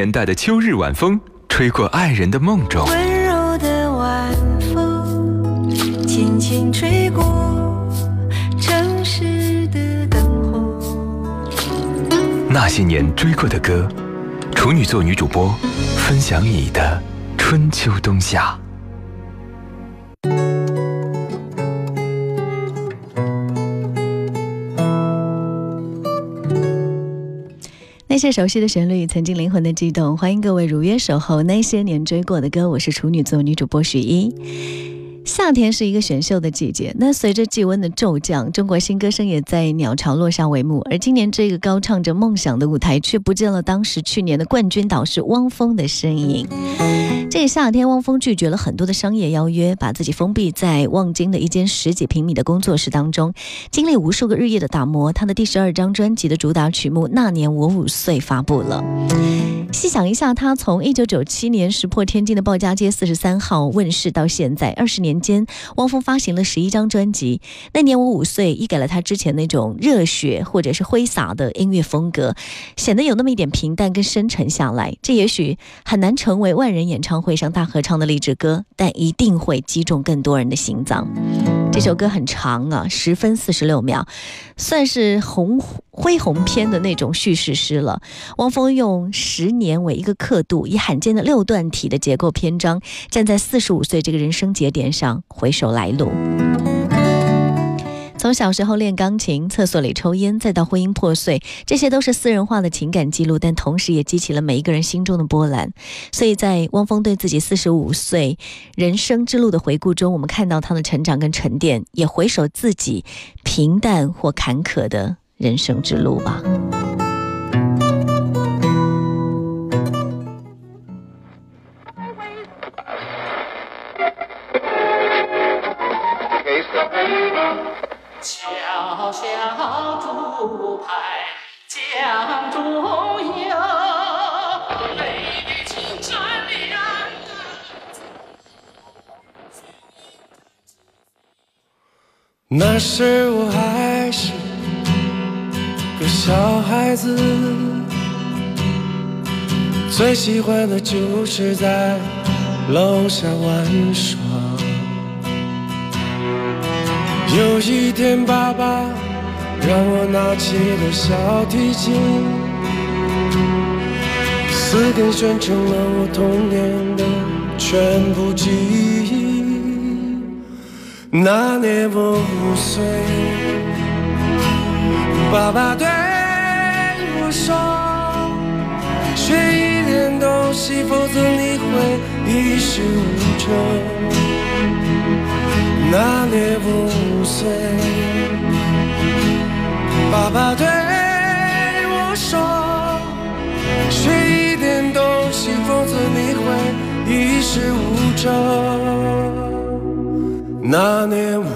年代的秋日晚风，吹过爱人的梦中。温柔的晚风，轻轻吹过城市的灯火。那些年追过的歌，处女座女主播分享你的春秋冬夏。些熟悉的旋律，曾经灵魂的悸动。欢迎各位如约守候那些年追过的歌，我是处女座女主播许一。夏天是一个选秀的季节，那随着气温的骤降，中国新歌声也在鸟巢落下帷幕。而今年这个高唱着梦想的舞台，却不见了当时去年的冠军导师汪峰的身影。这个夏天，汪峰拒绝了很多的商业邀约，把自己封闭在望京的一间十几平米的工作室当中，经历无数个日夜的打磨。他的第十二张专辑的主打曲目《那年我五岁》发布了。细想一下，他从一九九七年石破天惊的《鲍家街四十三号》问世到现在二十年年间，汪峰发行了十一张专辑。那年我五岁，一改了他之前那种热血或者是挥洒的音乐风格，显得有那么一点平淡跟深沉下来。这也许很难成为万人演唱会上大合唱的励志歌，但一定会击中更多人的心脏。这首歌很长啊，十分四十六秒，算是红恢宏篇的那种叙事诗了。汪峰用十年为一个刻度，以罕见的六段体的结构篇章，站在四十五岁这个人生节点上回首来路。从小时候练钢琴、厕所里抽烟，再到婚姻破碎，这些都是私人化的情感记录，但同时也激起了每一个人心中的波澜。所以在汪峰对自己四十五岁人生之路的回顾中，我们看到他的成长跟沉淀，也回首自己平淡或坎坷的人生之路吧。小小竹排江中游，那时我还小孩子，最喜欢的就是在楼下玩耍。有一天，爸爸让我拿起了小提琴，四根弦成了我童年的全部记忆。那年我五岁，爸爸对：“学一点东西，否则你会一事无成。”那年我五岁，爸爸对我说：“学一点东西，否则你会一事无成。”那年我五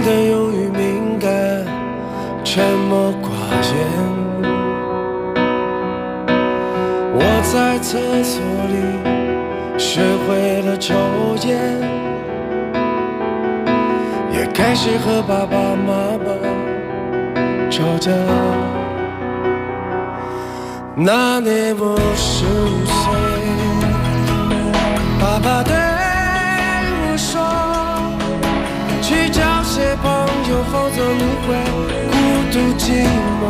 变得忧郁敏感，沉默寡言。我在厕所里学会了抽烟，也开始和爸爸妈妈吵架。那年我十五朋友，否则你会孤独寂寞。”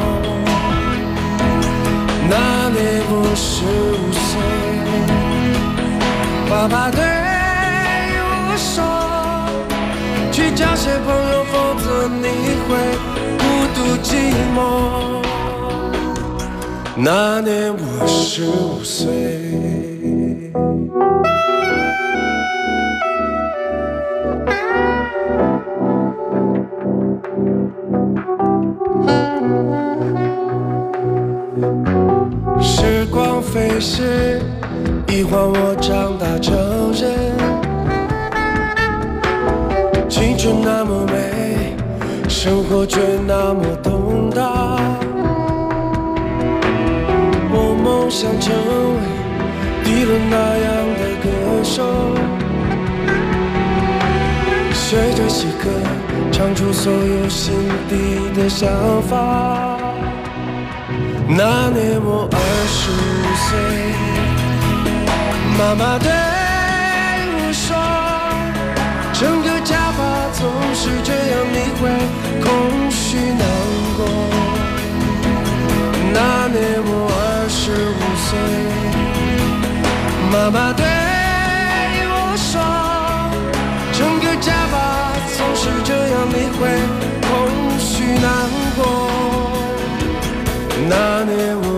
那年我十五岁，爸爸对我说：“去交些朋友，否则你会孤独寂寞。那年我十五岁。光飞逝，一晃我长大成人。青春那么美，生活却那么动荡。我梦想成为迪伦那样的歌手，学着写歌，唱出所有心底的想法。那年我爱十五岁，妈妈对我说，整个家吧总是这样，你会空虚难过。那年我二十五岁，妈妈对我说，整个家吧总是这样，你会空虚难过。那年我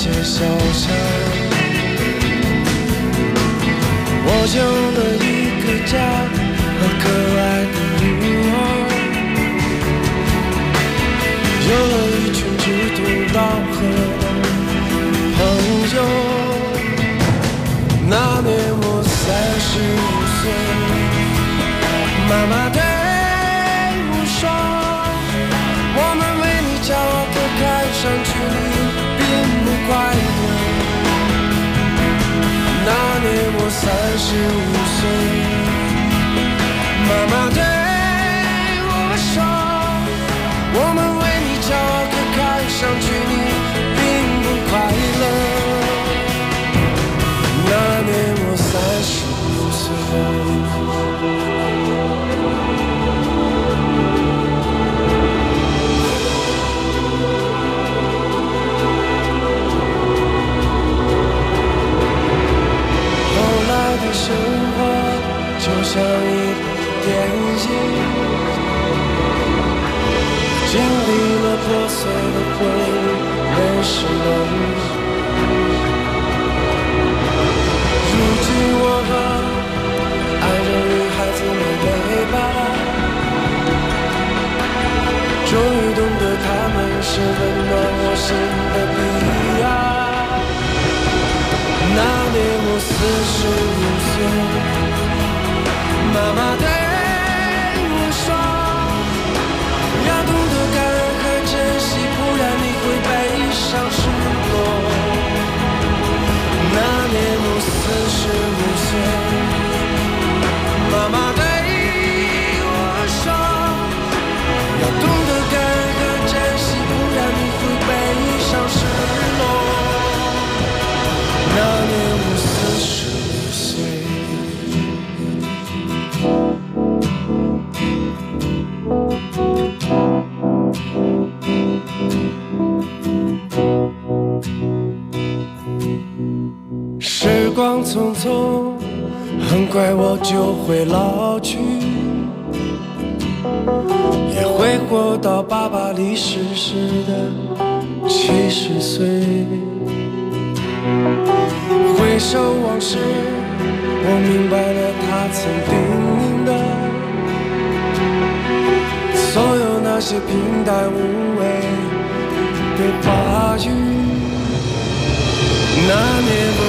了大街小巷，我有了一个家和可爱的女儿，有了一群志同道合的朋友。那年我三十五岁，妈妈三十五岁，妈妈对终于懂得他们是温暖我心的彼岸。那年我四十快我就会老去，也会活到爸爸离世时的七十岁。回首往事，我明白了他曾叮咛的，所有那些平淡无味的话语。那年不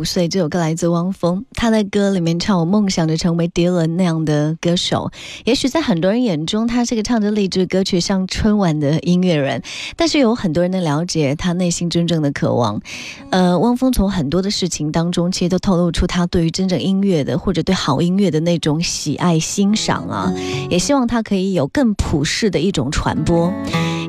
五岁，这首歌来自汪峰。他在歌里面唱：“我梦想着成为迪伦那样的歌手。”也许在很多人眼中，他是个唱着励志歌曲上春晚的音乐人，但是有很多人能了解他内心真正的渴望。呃，汪峰从很多的事情当中，其实都透露出他对于真正音乐的或者对好音乐的那种喜爱欣赏啊，也希望他可以有更普世的一种传播。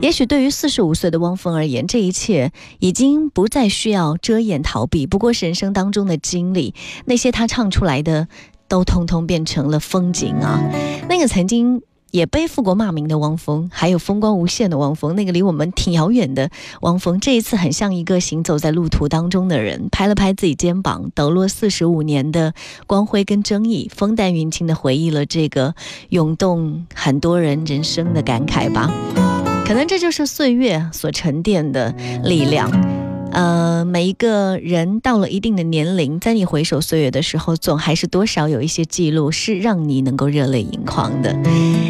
也许对于四十五岁的汪峰而言，这一切已经不再需要遮掩逃避，不过是人生当中的经历，那些他唱出来的，都通通变成了风景啊！那个曾经。也背负过骂名的汪峰，还有风光无限的汪峰，那个离我们挺遥远的汪峰，这一次很像一个行走在路途当中的人，拍了拍自己肩膀，抖落四十五年的光辉跟争议，风淡云轻的回忆了这个涌动很多人人生的感慨吧。可能这就是岁月所沉淀的力量。呃，每一个人到了一定的年龄，在你回首岁月的时候，总还是多少有一些记录是让你能够热泪盈眶的。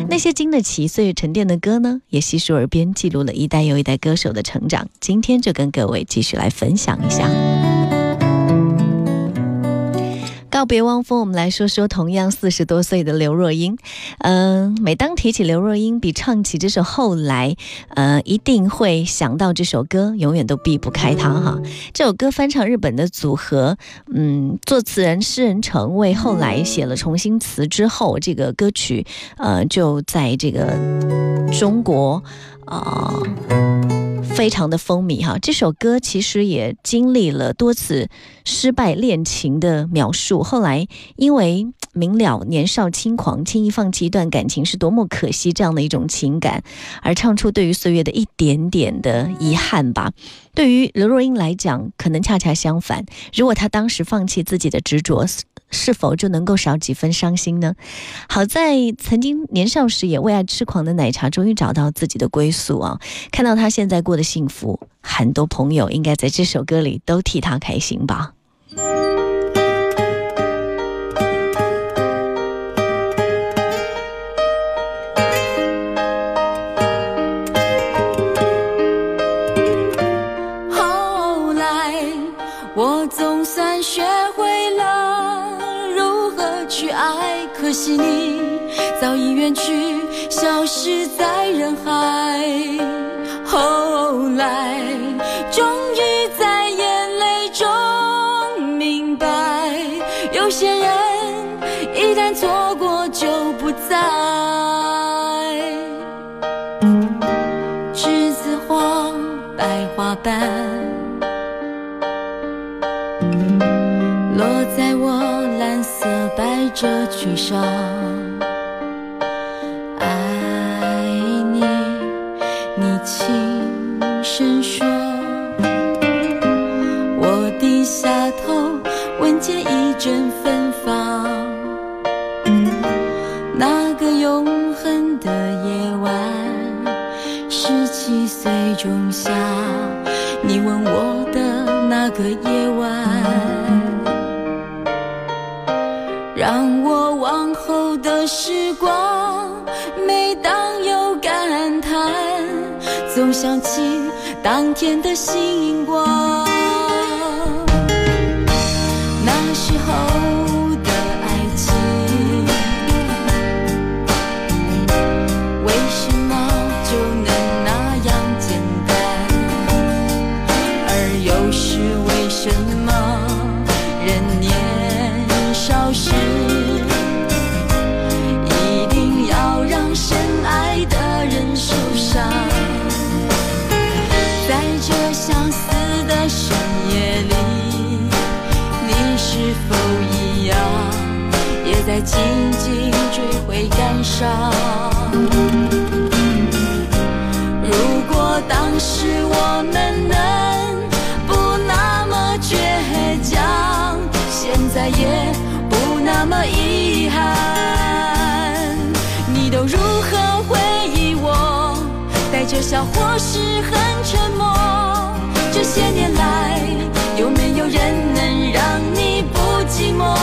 那些经得起岁月沉淀的歌呢，也细数耳边，记录了一代又一代歌手的成长。今天就跟各位继续来分享一下。告别汪峰，我们来说说同样四十多岁的刘若英。嗯、每当提起刘若英，比唱起这首《后来》，呃，一定会想到这首歌，永远都避不开它哈。这首歌翻唱日本的组合，嗯，作词人诗人成为后来写了重新词之后，这个歌曲，呃，就在这个中国，啊、非常的风靡哈。这首歌其实也经历了多次失败恋情的描述，后来因为明了年少轻狂，轻易放弃一段感情是多么可惜这样的一种情感，而唱出对于岁月的一点点的遗憾吧。对于刘若英来讲，可能恰恰相反。如果她当时放弃自己的执着，是否就能够少几分伤心呢？好在曾经年少时也为爱痴狂的奶茶，终于找到自己的归宿啊！看到她现在过得幸福，很多朋友应该在这首歌里都替她开心吧。早已远去，消失在人海。后来，终于在眼泪中明白，有些人一旦错过就不再。栀子花，白花瓣，落在我蓝色百褶裙上。想起当天的星光。那时候在静静追悔感伤？如果当时我们能不那么倔强，现在也不那么遗憾。你都如何回忆我？带着笑或是很沉默。这些年来，有没有人能让你不寂寞？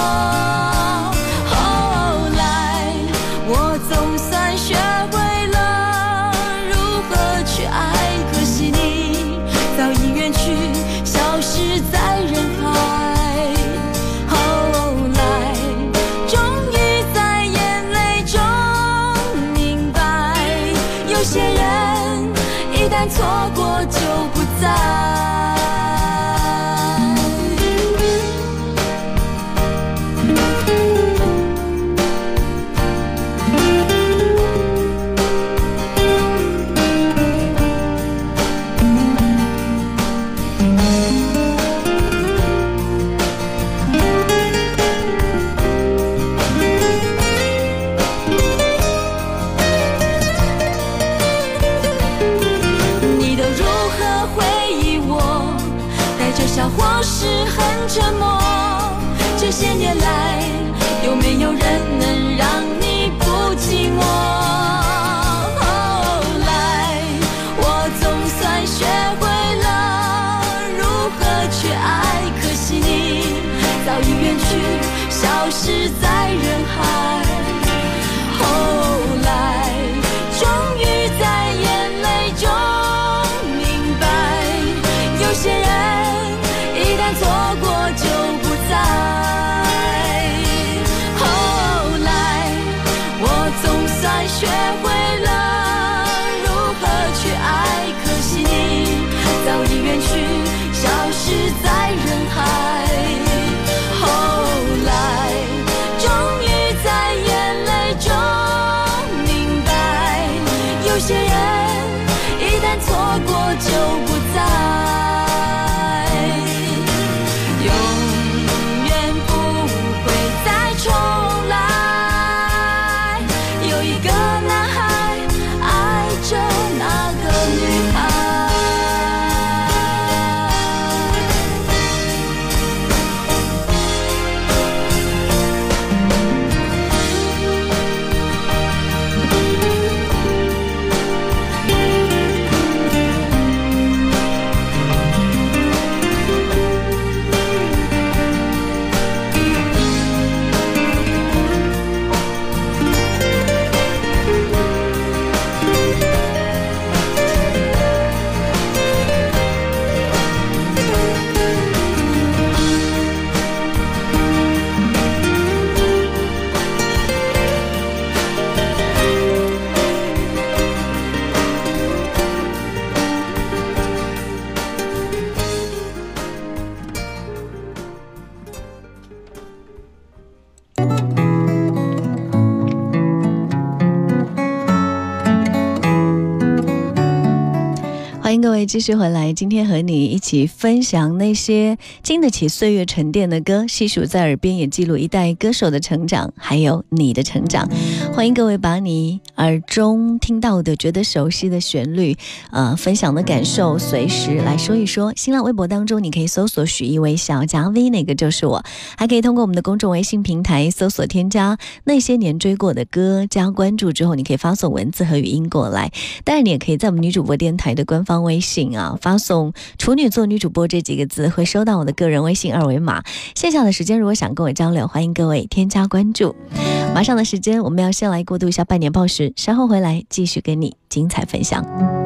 总是很沉默。这些年来，有没有人能让你不寂寞？后来，我总算学会了如何去爱，可惜你早已远去，消失在人海。欢迎各位继续回来，今天和你一起分享那些经得起岁月沉淀的歌，细数在耳边，也记录一代歌手的成长，还有你的成长。欢迎各位把你耳中听到的、觉得熟悉的旋律，呃，分享的感受，随时来说一说。新浪微博当中，你可以搜索“许一微笑”加 V，那个就是我，还可以通过我们的公众微信平台搜索添加那些年追过的歌，加关注之后，你可以发送文字和语音过来。当然，你也可以在我们女主播电台的官方微信啊，发送“处女座女主播”这几个字，会收到我的个人微信二维码。线下的时间，如果想跟我交流，欢迎各位添加关注。马上的时间，我们要先来过渡一下半年报时，稍后回来继续跟你精彩分享。